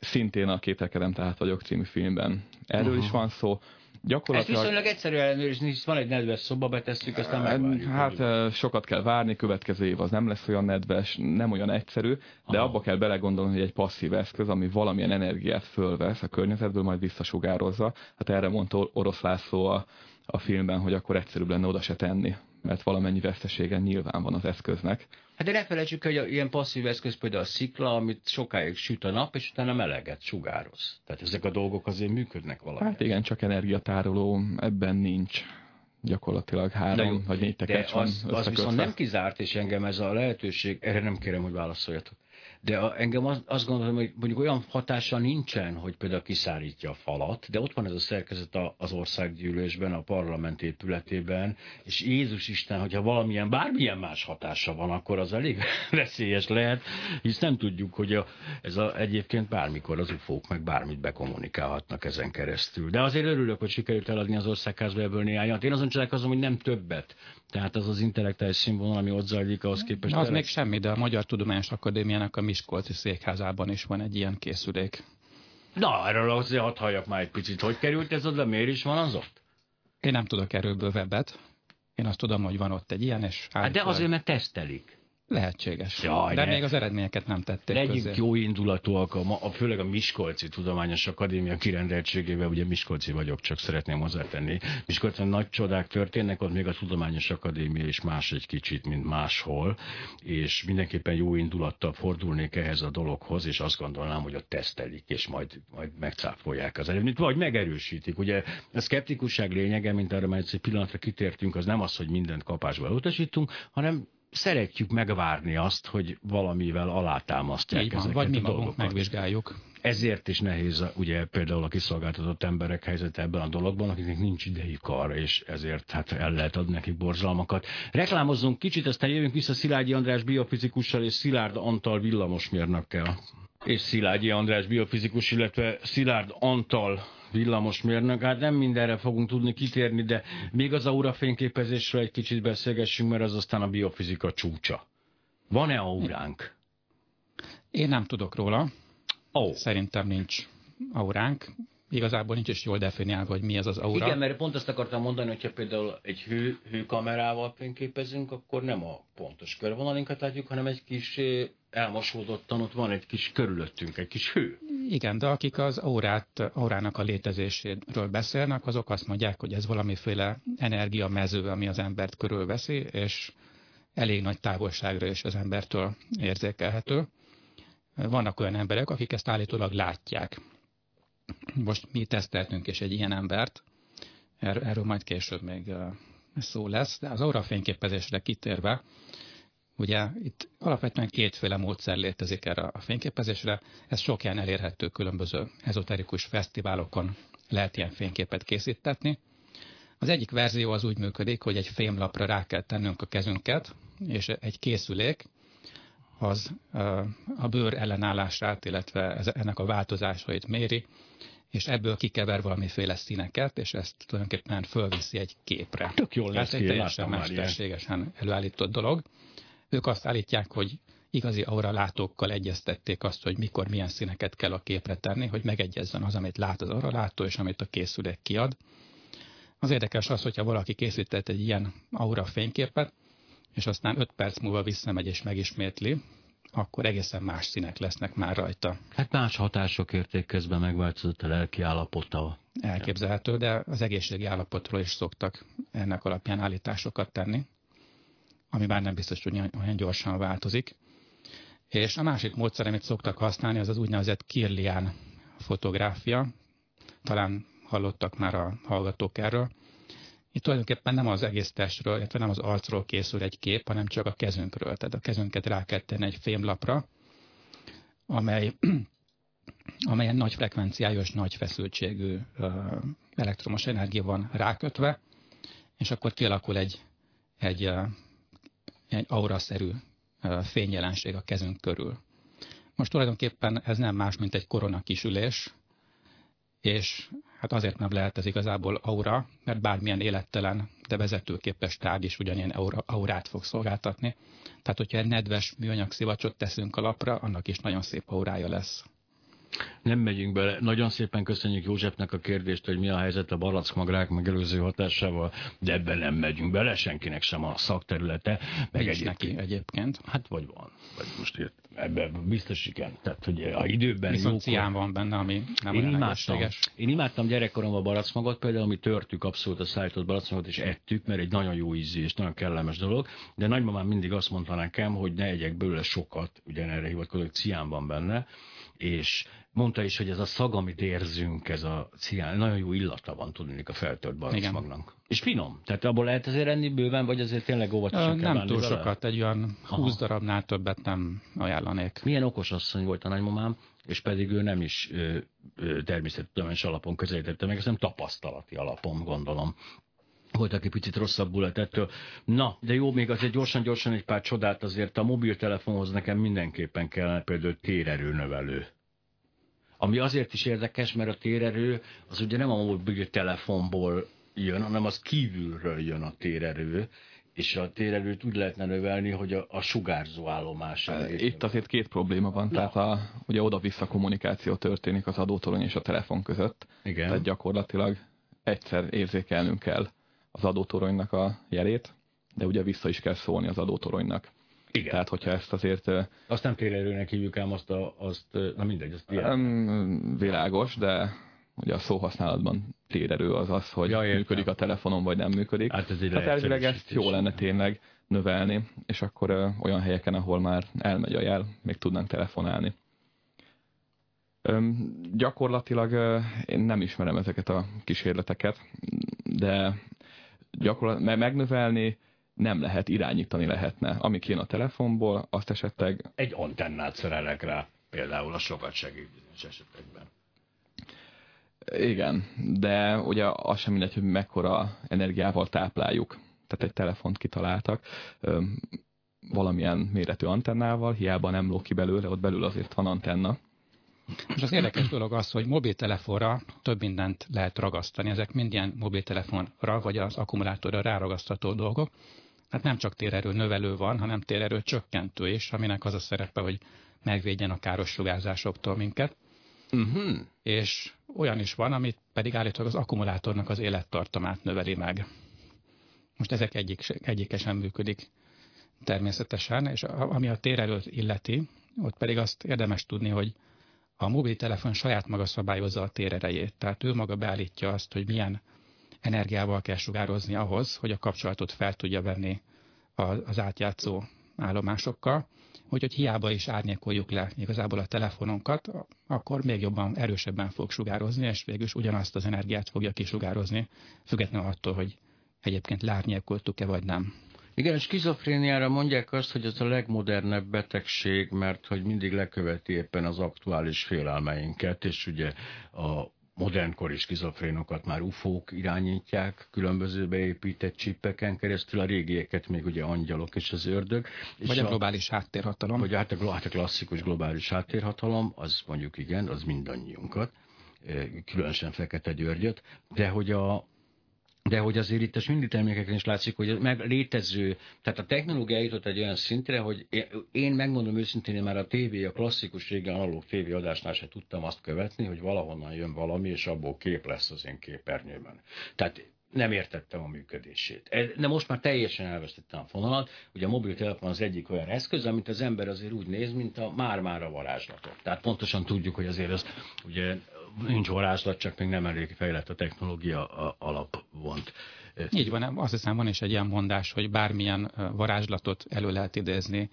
Szintén a Kételkedem tehát vagyok című filmben erről uh-huh. is van szó. Gyakorlatilag... Ezt viszonylag egyszerű ellenőrizni, hisz van egy nedves szoba, betesszük, aztán megvárjuk. Hát sokat kell várni, következő év az nem lesz olyan nedves, nem olyan egyszerű, de Aha. abba kell belegondolni, hogy egy passzív eszköz, ami valamilyen energiát fölvesz a környezetből, majd visszasugározza. Hát erre mondta Orosz László a, a filmben, hogy akkor egyszerűbb lenne oda se tenni mert valamennyi vesztesége nyilván van az eszköznek. Hát de ne felejtsük, hogy ilyen passzív eszköz például a szikla, amit sokáig süt a nap, és utána meleget sugároz. Tehát ezek a dolgok azért működnek valahogy. Hát igen, csak energiatároló ebben nincs gyakorlatilag három jó, vagy négy tekercs van az, az viszont nem kizárt, és engem ez a lehetőség, erre nem kérem, hogy válaszoljatok. De a, engem az, azt gondolom, hogy mondjuk olyan hatása nincsen, hogy például kiszárítja a falat, de ott van ez a szerkezet az országgyűlésben, a parlament épületében, és Jézus Isten, hogyha valamilyen, bármilyen más hatása van, akkor az elég veszélyes lehet, hisz nem tudjuk, hogy a, ez a, egyébként bármikor az ufók meg bármit bekommunikálhatnak ezen keresztül. De azért örülök, hogy sikerült eladni az országházba ebből néhányat. Én azon csodálkozom, hogy nem többet. Tehát az az intellektuális színvonal, ami ott zajlik, ahhoz képest... Az még semmi, de a Magyar Tudományos Akadémiának a Miskolci székházában is van egy ilyen készülék. Na, erről azért hadd halljak már egy picit. Hogy került ez oda, miért is van az ott? Én nem tudok erről bővebbet. Én azt tudom, hogy van ott egy ilyen, és... Hát de azért, mert tesztelik. Lehetséges. Jaj, de ne. még az eredményeket nem tették Legyünk közé. jó indulatúak, a, a, főleg a Miskolci Tudományos Akadémia kirendeltségével, ugye Miskolci vagyok, csak szeretném hozzátenni. Miskolcon nagy csodák történnek, ott még a Tudományos Akadémia is más egy kicsit, mint máshol, és mindenképpen jó indulattal fordulnék ehhez a dologhoz, és azt gondolnám, hogy ott tesztelik, és majd, majd megcáfolják az eredményt, vagy megerősítik. Ugye a szkeptikusság lényege, mint arra már egy pillanatra kitértünk, az nem az, hogy mindent kapásba utasítunk, hanem szeretjük megvárni azt, hogy valamivel alátámasztják van, ezeket vagy mi magunk megvizsgáljuk. Ezért is nehéz ugye például a kiszolgáltatott emberek helyzete ebben a dologban, akiknek nincs idejük arra, és ezért hát el lehet adni nekik borzalmakat. Reklámozzunk kicsit, aztán jövünk vissza Szilágyi András biofizikussal és Szilárd Antal villamosmérnökkel. És Szilágyi András biofizikus, illetve Szilárd Antal villamosmérnök. Hát nem mindenre fogunk tudni kitérni, de még az aura fényképezésről egy kicsit beszélgessünk, mert az aztán a biofizika csúcsa. Van-e auránk? Én nem tudok róla. Oh. Szerintem nincs auránk. Igazából nincs is jól definiálva, hogy mi az az aura. Igen, mert pont azt akartam mondani, hogyha például egy hő, hőkamerával fényképezünk, akkor nem a pontos körvonalinkat látjuk, hanem egy kis elmosódottan ott van egy kis körülöttünk, egy kis hő. Igen, de akik az órát, órának a létezéséről beszélnek, azok azt mondják, hogy ez valamiféle energiamező, ami az embert körülveszi, és elég nagy távolságra is az embertől érzékelhető. Vannak olyan emberek, akik ezt állítólag látják. Most mi teszteltünk is egy ilyen embert, erről majd később még szó lesz, de az óra fényképezésre kitérve, Ugye itt alapvetően kétféle módszer létezik erre a fényképezésre, ez sok ilyen elérhető különböző ezoterikus fesztiválokon lehet ilyen fényképet készítetni. Az egyik verzió az úgy működik, hogy egy fémlapra rá kell tennünk a kezünket, és egy készülék az a bőr ellenállását, illetve ennek a változásait méri, és ebből kikever valamiféle színeket, és ezt tulajdonképpen fölviszi egy képre. Tök jól lesz Ez egy teljesen mesterségesen előállított dolog. Ők azt állítják, hogy igazi aura látókkal egyeztették azt, hogy mikor milyen színeket kell a képre tenni, hogy megegyezzen az, amit lát az aura látó, és amit a készülék kiad. Az érdekes az, hogyha valaki készített egy ilyen aura fényképet, és aztán 5 perc múlva visszamegy és megismétli, akkor egészen más színek lesznek már rajta. Hát más hatások érték közben megváltozott a lelki állapota. Elképzelhető, de az egészségi állapotról is szoktak ennek alapján állításokat tenni ami bár nem biztos, hogy olyan gyorsan változik. És a másik módszer, amit szoktak használni, az az úgynevezett Kirlian fotográfia. Talán hallottak már a hallgatók erről. Itt tulajdonképpen nem az egész testről, illetve nem az arcról készül egy kép, hanem csak a kezünkről. Tehát a kezünket rá kell tenni egy fémlapra, amely, amelyen nagy frekvenciájú és nagy feszültségű elektromos energia van rákötve, és akkor kialakul egy, egy egy auraszerű fényjelenség a kezünk körül. Most tulajdonképpen ez nem más, mint egy koronakisülés, és hát azért nem lehet ez igazából aura, mert bármilyen élettelen, de vezetőképes tárgy is ugyanilyen aura, aurát fog szolgáltatni. Tehát, hogyha egy nedves műanyag szivacsot teszünk a lapra, annak is nagyon szép aurája lesz. Nem megyünk bele. Nagyon szépen köszönjük Józsefnek a kérdést, hogy mi a helyzet a barackmagrák megelőző hatásával, de ebben nem megyünk bele, senkinek sem a szakterülete. Meg Nincs egyébként. neki egyébként. Hát vagy van. Vagy most ebben biztos igen. Tehát, hogy a időben Viszont cián van benne, ami nem én imádtam, én imádtam gyerekkoromban a barackmagot, például mi törtük abszolút a szállított barackmagot, és ettük, mert egy nagyon jó ízű és nagyon kellemes dolog, de nagymamám mindig azt mondta nekem, hogy ne egyek belőle sokat, ugye erre hivatkozok, cián van benne, és mondta is, hogy ez a szag, amit érzünk, ez a cián, nagyon jó illata van tudni a feltört barackmagnak. És finom. Tehát abból lehet azért enni bőven, vagy azért tényleg óvatosan kell Nem túl vele? sokat, egy olyan 20 darabnál többet nem ajánlanék. Milyen okos asszony volt a nagymamám, és pedig ő nem is természettudományos alapon közelítette meg, ezt nem tapasztalati alapon gondolom volt, aki picit rosszabbul lett ettől. Na, de jó, még azért gyorsan-gyorsan egy pár csodát azért a mobiltelefonhoz nekem mindenképpen kellene például térerőnövelő. Ami azért is érdekes, mert a térerő az ugye nem a mobiltelefonból jön, hanem az kívülről jön a térerő, és a térerőt úgy lehetne növelni, hogy a, a sugárzó állomás. Itt azért két probléma van, Na. tehát a, ugye oda-vissza kommunikáció történik az adótorony és a telefon között. Igen. Tehát gyakorlatilag egyszer érzékelnünk kell az adótoronynak a jelét, de ugye vissza is kell szólni az adótoronynak. Igen. Tehát, hogyha ezt azért... Azt nem térerőnek hívjuk ám, azt, a, azt na mindegy, azt ilyen. Világos, de ugye a szóhasználatban térerő az az, hogy ja, működik a telefonon, vagy nem működik. Hát, ez hát elvileg ezt jó lenne tényleg növelni, és akkor ö, olyan helyeken, ahol már elmegy a jel, még tudnánk telefonálni. Ö, gyakorlatilag ö, én nem ismerem ezeket a kísérleteket, de gyakorlatilag megnövelni nem lehet, irányítani lehetne. Ami kijön a telefonból, azt esetleg... Egy antennát szerelek rá, például a sokat segít bizonyos esetekben. Igen, de ugye az sem mindegy, hogy mekkora energiával tápláljuk. Tehát egy telefont kitaláltak valamilyen méretű antennával, hiába nem ló ki belőle, ott belül azért van antenna. És az érdekes dolog az, hogy mobiltelefonra több mindent lehet ragasztani. Ezek mind ilyen mobiltelefonra vagy az akkumulátorra ráragasztató dolgok. Hát nem csak térerő növelő van, hanem térerő csökkentő is, aminek az a szerepe, hogy megvédjen a káros sugárzásoktól minket. Uh-huh. És olyan is van, amit pedig állítólag az akkumulátornak az élettartamát növeli meg. Most ezek egyik, egyike sem működik természetesen, és ami a térerőt illeti, ott pedig azt érdemes tudni, hogy a mobiltelefon saját maga szabályozza a térerejét. Tehát ő maga beállítja azt, hogy milyen energiával kell sugározni ahhoz, hogy a kapcsolatot fel tudja venni az átjátszó állomásokkal, hogy hiába is árnyékoljuk le igazából a telefonunkat, akkor még jobban, erősebben fog sugározni, és végül is ugyanazt az energiát fogja kisugározni, függetlenül attól, hogy egyébként lárnyékoltuk-e vagy nem. Igen, a skizofréniára mondják azt, hogy ez a legmodernebb betegség, mert hogy mindig leköveti éppen az aktuális félelmeinket, és ugye a modernkori skizofrénokat már ufók irányítják, különböző beépített csipeken keresztül, a régieket még ugye angyalok és az ördög. És vagy a, a globális háttérhatalom. Vagy hát a, hát a klasszikus globális háttérhatalom, az mondjuk igen, az mindannyiunkat, különösen Fekete Györgyöt, de hogy a, de hogy azért itt a mindig termékeken is látszik, hogy meg létező, tehát a technológia jutott egy olyan szintre, hogy én megmondom őszintén, már a tévé, a klasszikus régen analóg tévé adásnál se tudtam azt követni, hogy valahonnan jön valami, és abból kép lesz az én képernyőben. Tehát nem értettem a működését. De most már teljesen elvesztettem a fonalat. Ugye a mobiltelefon az egyik olyan eszköz, amit az ember azért úgy néz, mint a már-már a varázslatot. Tehát pontosan tudjuk, hogy azért az ugye nincs varázslat, csak még nem elég fejlett a technológia alapvont. Így van, azt hiszem van is egy ilyen mondás, hogy bármilyen varázslatot elő lehet idézni,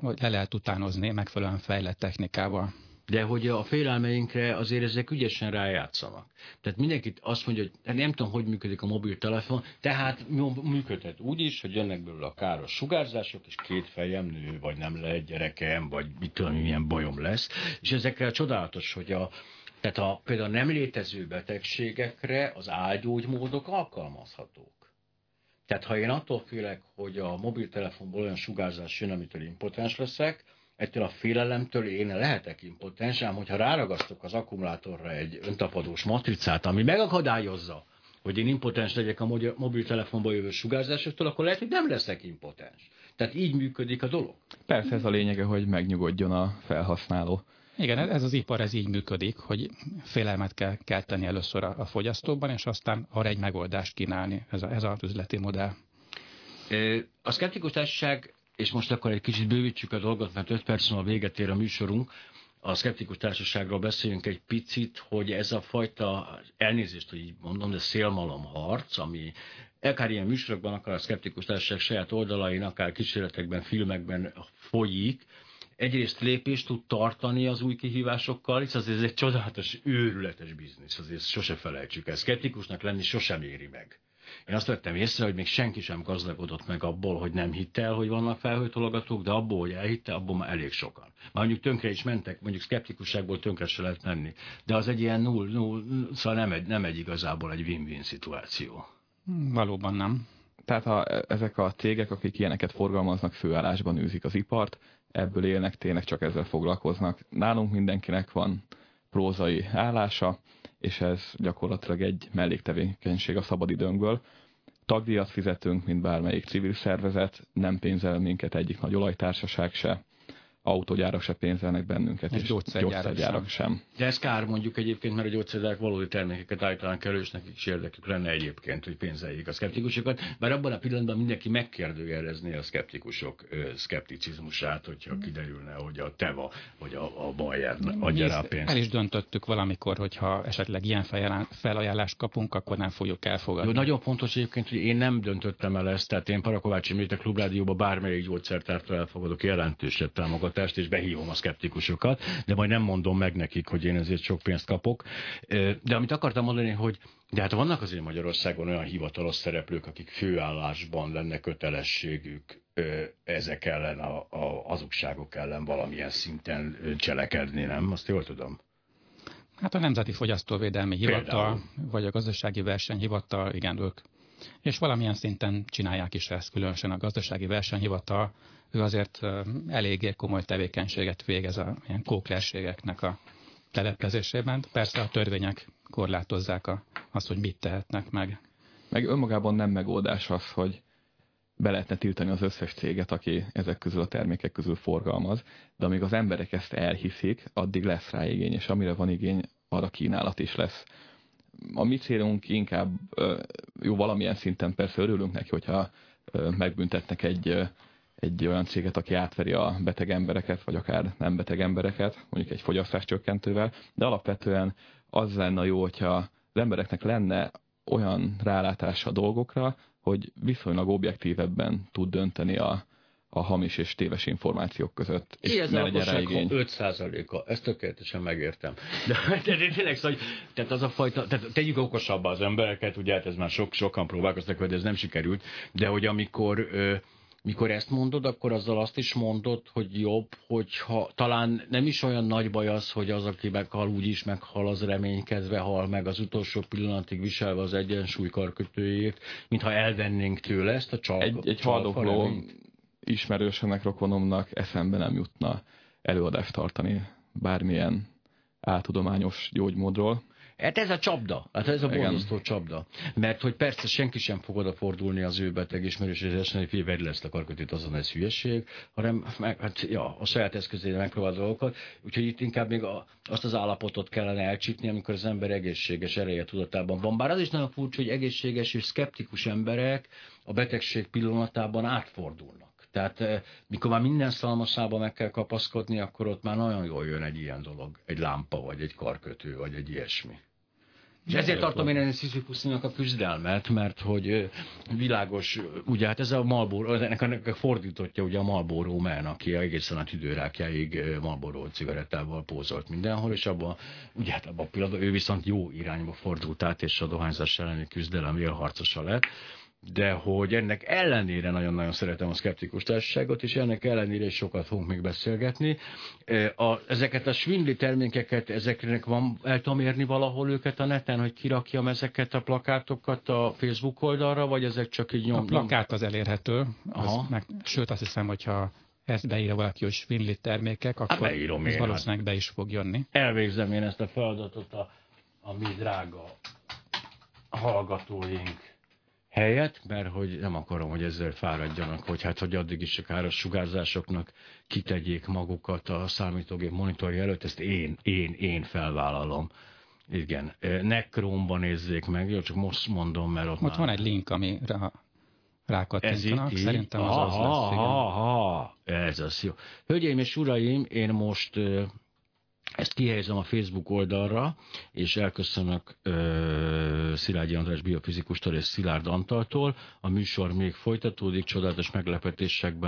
vagy le lehet utánozni megfelelően fejlett technikával. De hogy a félelmeinkre azért ezek ügyesen rájátszanak. Tehát mindenkit azt mondja, hogy hát nem tudom, hogy működik a mobiltelefon, tehát működhet úgy is, hogy jönnek belőle a káros sugárzások, és két fejem nő, vagy nem lehet gyerekem, vagy mit tudom, milyen bajom lesz. És ezekre csodálatos, hogy a, tehát a, például nem létező betegségekre az álgyógymódok alkalmazhatók. Tehát ha én attól félek, hogy a mobiltelefonból olyan sugárzás jön, amitől impotens leszek, ettől a félelemtől én lehetek impotens, ám hogyha ráragasztok az akkumulátorra egy öntapadós matricát, ami megakadályozza, hogy én impotens legyek a mobiltelefonba jövő sugárzásoktól, akkor lehet, hogy nem leszek impotens. Tehát így működik a dolog. Persze ez a lényege, hogy megnyugodjon a felhasználó. Igen, ez az ipar ez így működik, hogy félelmet kell kelteni először a, a fogyasztóban, és aztán arra egy megoldást kínálni. Ez, a, ez az üzleti modell. A szkeptikus társaság, és most akkor egy kicsit bővítsük a dolgot, mert 5 perc múlva véget ér a műsorunk, a szkeptikus társaságról beszéljünk egy picit, hogy ez a fajta, elnézést, hogy így mondom, de szélmalom harc, ami akár ilyen műsorokban, akár a szkeptikus társaság saját oldalain, akár kísérletekben, filmekben folyik, egyrészt lépést tud tartani az új kihívásokkal, hisz azért ez egy csodálatos, őrületes biznisz, azért sose felejtsük el. Szkeptikusnak lenni sosem éri meg. Én azt vettem észre, hogy még senki sem gazdagodott meg abból, hogy nem hitte el, hogy vannak felhőtologatók, de abból, hogy elhitte, abból már elég sokan. Már mondjuk tönkre is mentek, mondjuk szkeptikusságból tönkre se lehet menni. De az egy ilyen null, null szóval nem egy, nem egy igazából egy win-win szituáció. Valóban nem. Tehát ha ezek a cégek, akik ilyeneket forgalmaznak, főállásban űzik az ipart, ebből élnek, tényleg csak ezzel foglalkoznak. Nálunk mindenkinek van prózai állása, és ez gyakorlatilag egy melléktevékenység a szabadidőnkből. Tagdíjat fizetünk, mint bármelyik civil szervezet, nem pénzel minket egyik nagy olajtársaság se. Autógyárak se pénzelnek bennünket, És és gyógyszergyárak gyógyszergyárak sem. De ez kár mondjuk egyébként, mert a gyógyszergyárak valódi termékeket állítanak elő, és nekik is érdekük lenne egyébként, hogy pénzeljék a szkeptikusokat. Bár abban a pillanatban mindenki megkérdőjelezné a szkeptikusok ö, szkepticizmusát, hogyha kiderülne, hogy a Teva vagy a, a Bayer adja rá pénzt. El is döntöttük valamikor, hogyha esetleg ilyen felajánlá- felajánlást kapunk, akkor nem fogjuk elfogadni. Jó, nagyon fontos egyébként, hogy én nem döntöttem el ezt, tehát én Parakovács Imrét a Klubrádióban bármelyik gyógyszertártól elfogadok jelentősebb támogatást, és behívom a szkeptikusokat, de majd nem mondom meg nekik, hogy én ezért sok pénzt kapok. De amit akartam mondani, hogy de hát vannak azért Magyarországon olyan hivatalos szereplők, akik főállásban lenne kötelességük ezek ellen, a, a hazugságok ellen valamilyen szinten cselekedni, nem? Azt jól tudom. Hát a Nemzeti Fogyasztóvédelmi Hivatal, Például. vagy a Gazdasági Versenyhivatal, igen, ők. És valamilyen szinten csinálják is ezt, különösen a Gazdasági Versenyhivatal, ő azért eléggé komoly tevékenységet végez a ilyen kóklerségeknek a teleplezésében. Persze a törvények korlátozzák a, azt, hogy mit tehetnek meg. Meg önmagában nem megoldás az, hogy be lehetne tiltani az összes céget, aki ezek közül a termékek közül forgalmaz, de amíg az emberek ezt elhiszik, addig lesz rá igény, és amire van igény, arra kínálat is lesz. A mi célunk inkább, jó, valamilyen szinten persze örülünk neki, hogyha megbüntetnek egy, egy olyan céget, aki átveri a beteg embereket, vagy akár nem beteg embereket, mondjuk egy fogyasztáscsökkentővel, de alapvetően az lenne jó, hogyha az embereknek lenne olyan rálátása a dolgokra, hogy viszonylag objektívebben tud dönteni a, a hamis és téves információk között, és ez ne legyen rá igény. 5%-a, ezt tökéletesen megértem. De, de, de tényleg szóval, tehát az a fajta, tehát tegyük okosabbá az embereket, ugye hát ez már sok, sokan próbálkoztak, hogy ez nem sikerült, de hogy amikor ö, mikor ezt mondod, akkor azzal azt is mondod, hogy jobb, hogyha talán nem is olyan nagy baj az, hogy az, aki meghal, úgy is meghal, az reménykedve hal meg az utolsó pillanatig viselve az egyensúly karkötőjét, mintha elvennénk tőle ezt a csal, Egy, egy haldokló reményt. ismerősömnek, rokonomnak eszembe nem jutna előadást tartani bármilyen áltudományos gyógymódról. Hát ez a csapda, hát ez a borzasztó csapda. Mert hogy persze senki sem fog odafordulni az ő beteg ismerőséhez, hogy figyelj, vedd le ezt a karkötőt, azon ez hülyeség, hanem meg, hát, ja, a saját eszközére megpróbál dolgokat. Úgyhogy itt inkább még a, azt az állapotot kellene elcsípni, amikor az ember egészséges ereje tudatában van. Bár az is nagyon furcsa, hogy egészséges és szkeptikus emberek a betegség pillanatában átfordulnak. Tehát eh, mikor már minden szalmasába meg kell kapaszkodni, akkor ott már nagyon jól jön egy ilyen dolog, egy lámpa, vagy egy karkötő, vagy egy ilyesmi. És ezért tartom én ennek Sisyphusnak a küzdelmet, mert hogy világos, ugye hát ez a Marlboro, ennek, ennek fordítottja ugye a Marlboro Man, aki egészen a tüdőrákjáig ö, Marlboro cigarettával pózolt mindenhol, és abban, ugye hát abban a pillanatban ő viszont jó irányba fordult át, és a dohányzás elleni küzdelem élharcosa lett de hogy ennek ellenére nagyon-nagyon szeretem a szkeptikus társaságot, és ennek ellenére is sokat fogunk még beszélgetni. A, ezeket a svindli termékeket, ezeknek van, el tudom érni valahol őket a neten, hogy kirakjam ezeket a plakátokat a Facebook oldalra, vagy ezek csak így nyom, A plakát az elérhető, az Aha. meg, sőt azt hiszem, hogyha ezt beírja valaki, hogy Swinley termékek, akkor beírom ez én, valószínűleg be is fog jönni. elvégzem én ezt a feladatot a, a mi drága hallgatóink helyett, mert hogy nem akarom, hogy ezzel fáradjanak, hogy hát, hogy addig is a sugárzásoknak kitegyék magukat a számítógép monitorja előtt, ezt én, én, én felvállalom. Igen, Necromban nézzék meg, jó, csak most mondom, mert ott, Ott már... van egy link, Ez itt rákattintanak. így? Szerintem az az aha, lesz, igen. aha, ez az jó. Hölgyeim és uraim, én most ezt kihelyezem a Facebook oldalra, és elköszönök ö, Szilágyi András biofizikustól és Szilárd Antaltól. A műsor még folytatódik, csodálatos meglepetésekben